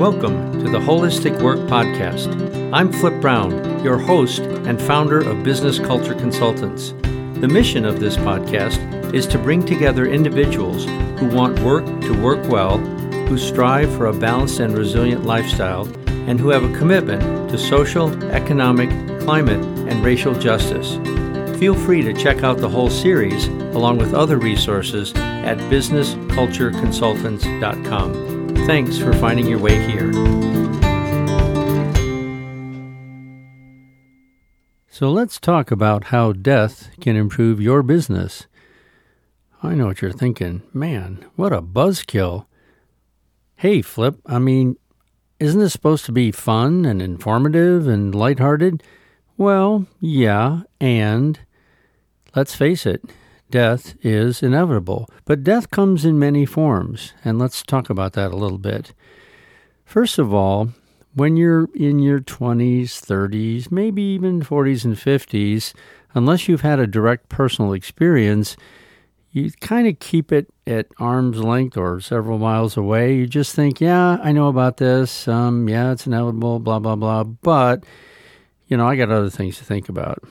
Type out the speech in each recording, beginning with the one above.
Welcome to the Holistic Work Podcast. I'm Flip Brown, your host and founder of Business Culture Consultants. The mission of this podcast is to bring together individuals who want work to work well, who strive for a balanced and resilient lifestyle, and who have a commitment to social, economic, climate, and racial justice. Feel free to check out the whole series along with other resources at businesscultureconsultants.com. Thanks for finding your way here. So let's talk about how death can improve your business. I know what you're thinking. Man, what a buzzkill. Hey, Flip, I mean, isn't this supposed to be fun and informative and lighthearted? Well, yeah, and let's face it, death is inevitable. But death comes in many forms, and let's talk about that a little bit. First of all, when you're in your 20s, 30s, maybe even 40s and 50s, unless you've had a direct personal experience, you kind of keep it at arm's length or several miles away. You just think, yeah, I know about this. Um, yeah, it's inevitable, blah, blah, blah. But, you know, I got other things to think about.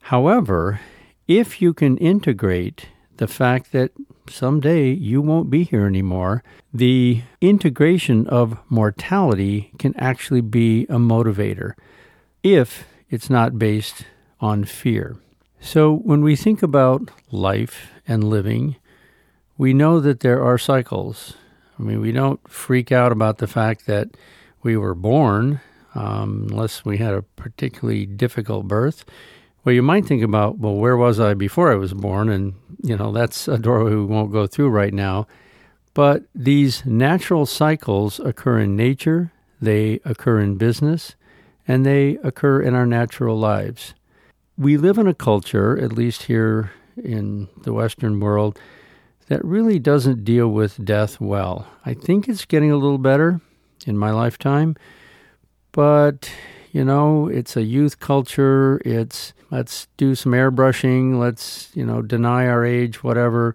However, if you can integrate the fact that someday you won't be here anymore, the integration of mortality can actually be a motivator if it's not based on fear. So, when we think about life and living, we know that there are cycles. I mean, we don't freak out about the fact that we were born um, unless we had a particularly difficult birth. Well, you might think about, well, where was I before I was born? And, you know, that's a door we won't go through right now. But these natural cycles occur in nature, they occur in business, and they occur in our natural lives. We live in a culture, at least here in the Western world, that really doesn't deal with death well. I think it's getting a little better in my lifetime, but you know, it's a youth culture. It's let's do some airbrushing, let's, you know, deny our age, whatever.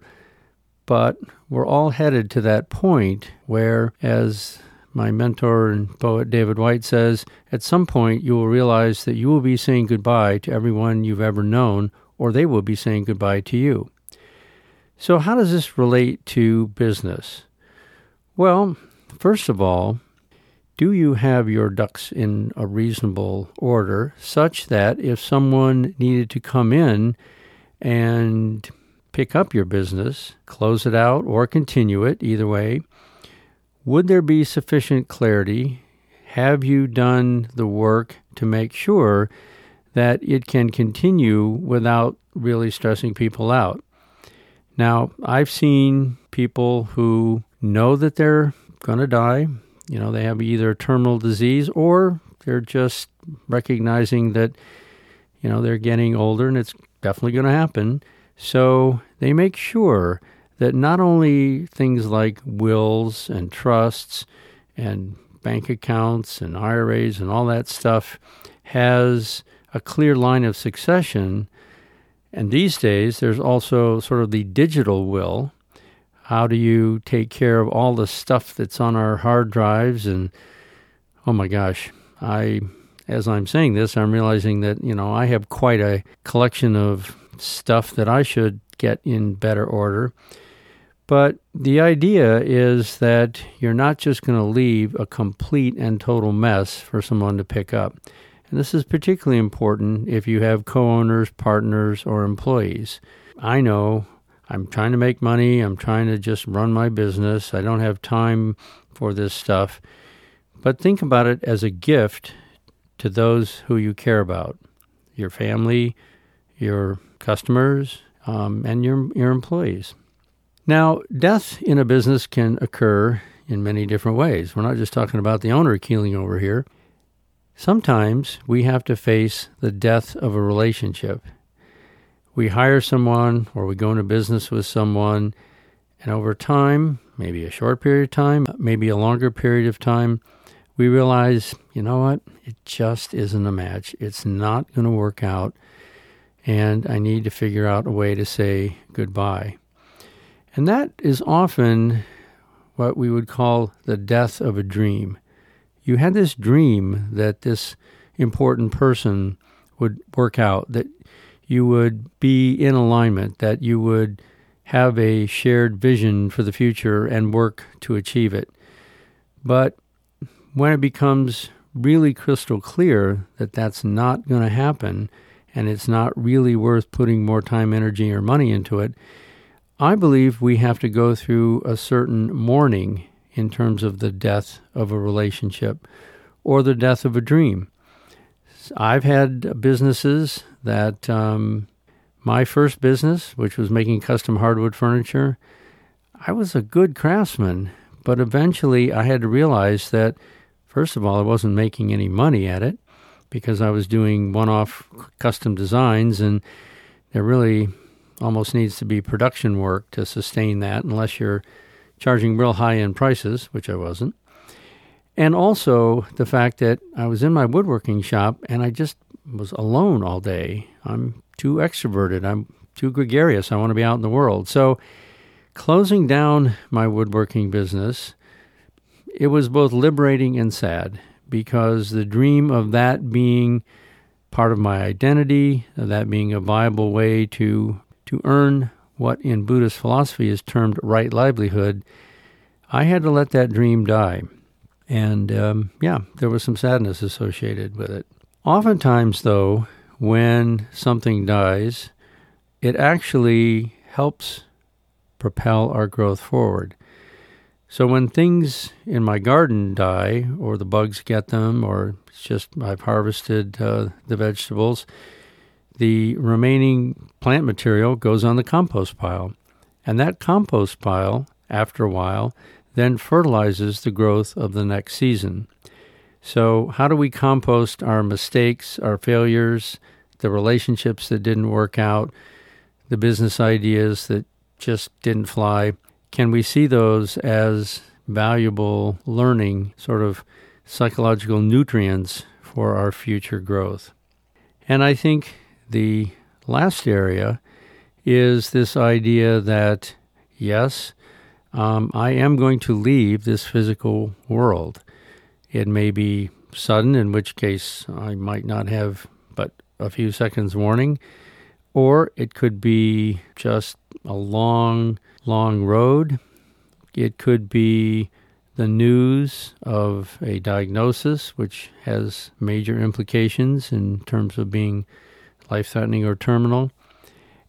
But we're all headed to that point where, as my mentor and poet David Whyte says, at some point you will realize that you will be saying goodbye to everyone you've ever known, or they will be saying goodbye to you. So, how does this relate to business? Well, first of all, do you have your ducks in a reasonable order such that if someone needed to come in and pick up your business, close it out, or continue it, either way, would there be sufficient clarity? Have you done the work to make sure that it can continue without really stressing people out? Now, I've seen people who know that they're going to die, you know, they have either terminal disease or they're just recognizing that, you know, they're getting older and it's definitely going to happen. So they make sure that not only things like wills and trusts and bank accounts and IRAs and all that stuff has a clear line of succession. And these days, there's also sort of the digital will, how do you take care of all the stuff that's on our hard drives? And oh my gosh, I, as I'm saying this, I'm realizing that, you know, I have quite a collection of stuff that I should get in better order. But the idea is that you're not just going to leave a complete and total mess for someone to pick up. And this is particularly important if you have co owners, partners, or employees. I know I'm trying to make money. I'm trying to just run my business. I don't have time for this stuff. But think about it as a gift to those who you care about your family, your customers, um, and your, your employees. Now, death in a business can occur in many different ways. We're not just talking about the owner keeling over here. Sometimes we have to face the death of a relationship we hire someone or we go into business with someone, and over time, maybe a short period of time, maybe a longer period of time, we realize, you know what, it just isn't a match. It's not going to work out, and I need to figure out a way to say goodbye. And that is often what we would call the death of a dream. you had this dream that this important person would work out, that you would be in alignment, that you would have a shared vision for the future and work to achieve it. But when it becomes really crystal clear that that's not going to happen and it's not really worth putting more time, energy, or money into it, I believe we have to go through a certain mourning in terms of the death of a relationship or the death of a dream. I've had businesses that um, my first business, which was making custom hardwood furniture, I was a good craftsman, but eventually I had to realize that, first of all, I wasn't making any money at it because I was doing one off custom designs, and there really almost needs to be production work to sustain that unless you're charging real high end prices, which I wasn't. And also the fact that I was in my woodworking shop and I just was alone all day. I'm too extroverted. I'm too gregarious. I want to be out in the world. So, closing down my woodworking business, it was both liberating and sad because the dream of that being part of my identity, of that being a viable way to to earn what in Buddhist philosophy is termed right livelihood, I had to let that dream die. And um, yeah, there was some sadness associated with it. Oftentimes, though, when something dies, it actually helps propel our growth forward. So when things in my garden die, or the bugs get them, or it's just I've harvested uh, the vegetables, the remaining plant material goes on the compost pile. And that compost pile, after a while, then fertilizes the growth of the next season. So, how do we compost our mistakes, our failures, the relationships that didn't work out, the business ideas that just didn't fly? Can we see those as valuable learning, sort of psychological nutrients for our future growth? And I think the last area is this idea that, yes, um, I am going to leave this physical world. It may be sudden, in which case I might not have but a few seconds warning, or it could be just a long, long road. It could be the news of a diagnosis, which has major implications in terms of being life threatening or terminal.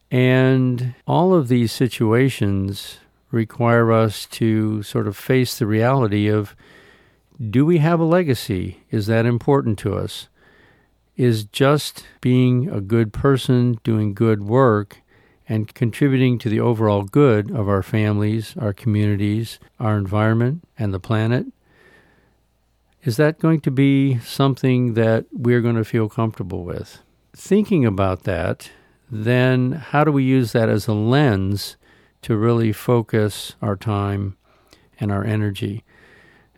And all of these situations require us to sort of face the reality of do we have a legacy? Is that important to us? Is just being a good person, doing good work, and contributing to the overall good of our families, our communities, our environment, and the planet? Is that going to be something that we're going to feel comfortable with? Thinking about that, then how do we use that as a lens to really focus our time and our energy?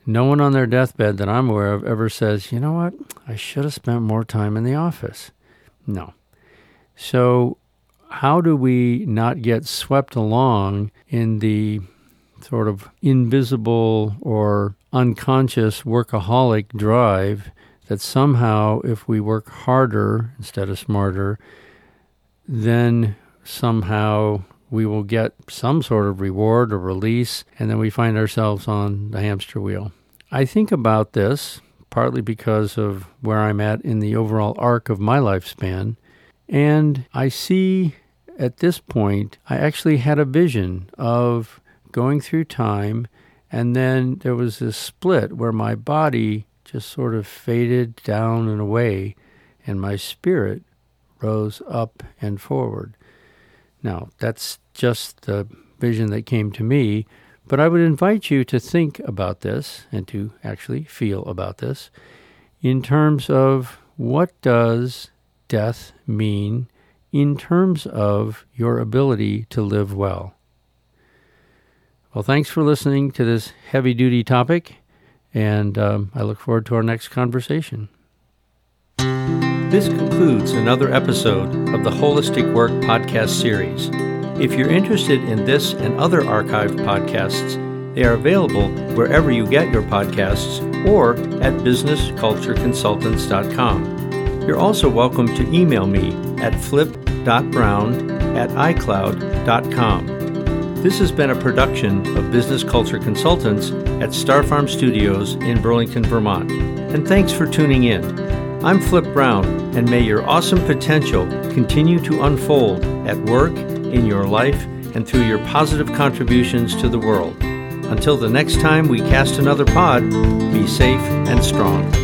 No one on their deathbed that I'm aware of ever says, you know what, I should have spent more time in the office. No. So, how do we not get swept along in the sort of invisible or unconscious workaholic drive that somehow, if we work harder instead of smarter, then somehow we will get some sort of reward or release, and then we find ourselves on the hamster wheel. I think about this partly because of where I'm at in the overall arc of my lifespan, and I see at this point, I actually had a vision of going through time, and then there was this split where my body just sort of faded down and away, and my spirit rose up and forward. Now, that's just the vision that came to me, but I would invite you to think about this and to actually feel about this in terms of what does death mean in terms of your ability to live well. Well, thanks for listening to this heavy duty topic, and um, I look forward to our next conversation. This concludes another episode of the Holistic Work Podcast series. If you're interested in this and other archived podcasts, They are available wherever you get your podcasts or at businesscultureconsultants.com. You're also welcome to email me at flip.brown at icloud.com. This has been a production of Business Culture Consultants at Star Farm Studios in Burlington, Vermont. And thanks for tuning in. I'm Flip Brown, and may your awesome potential continue to unfold at work, in your life, and through your positive contributions to the world. Until the next time we cast another pod, be safe and strong.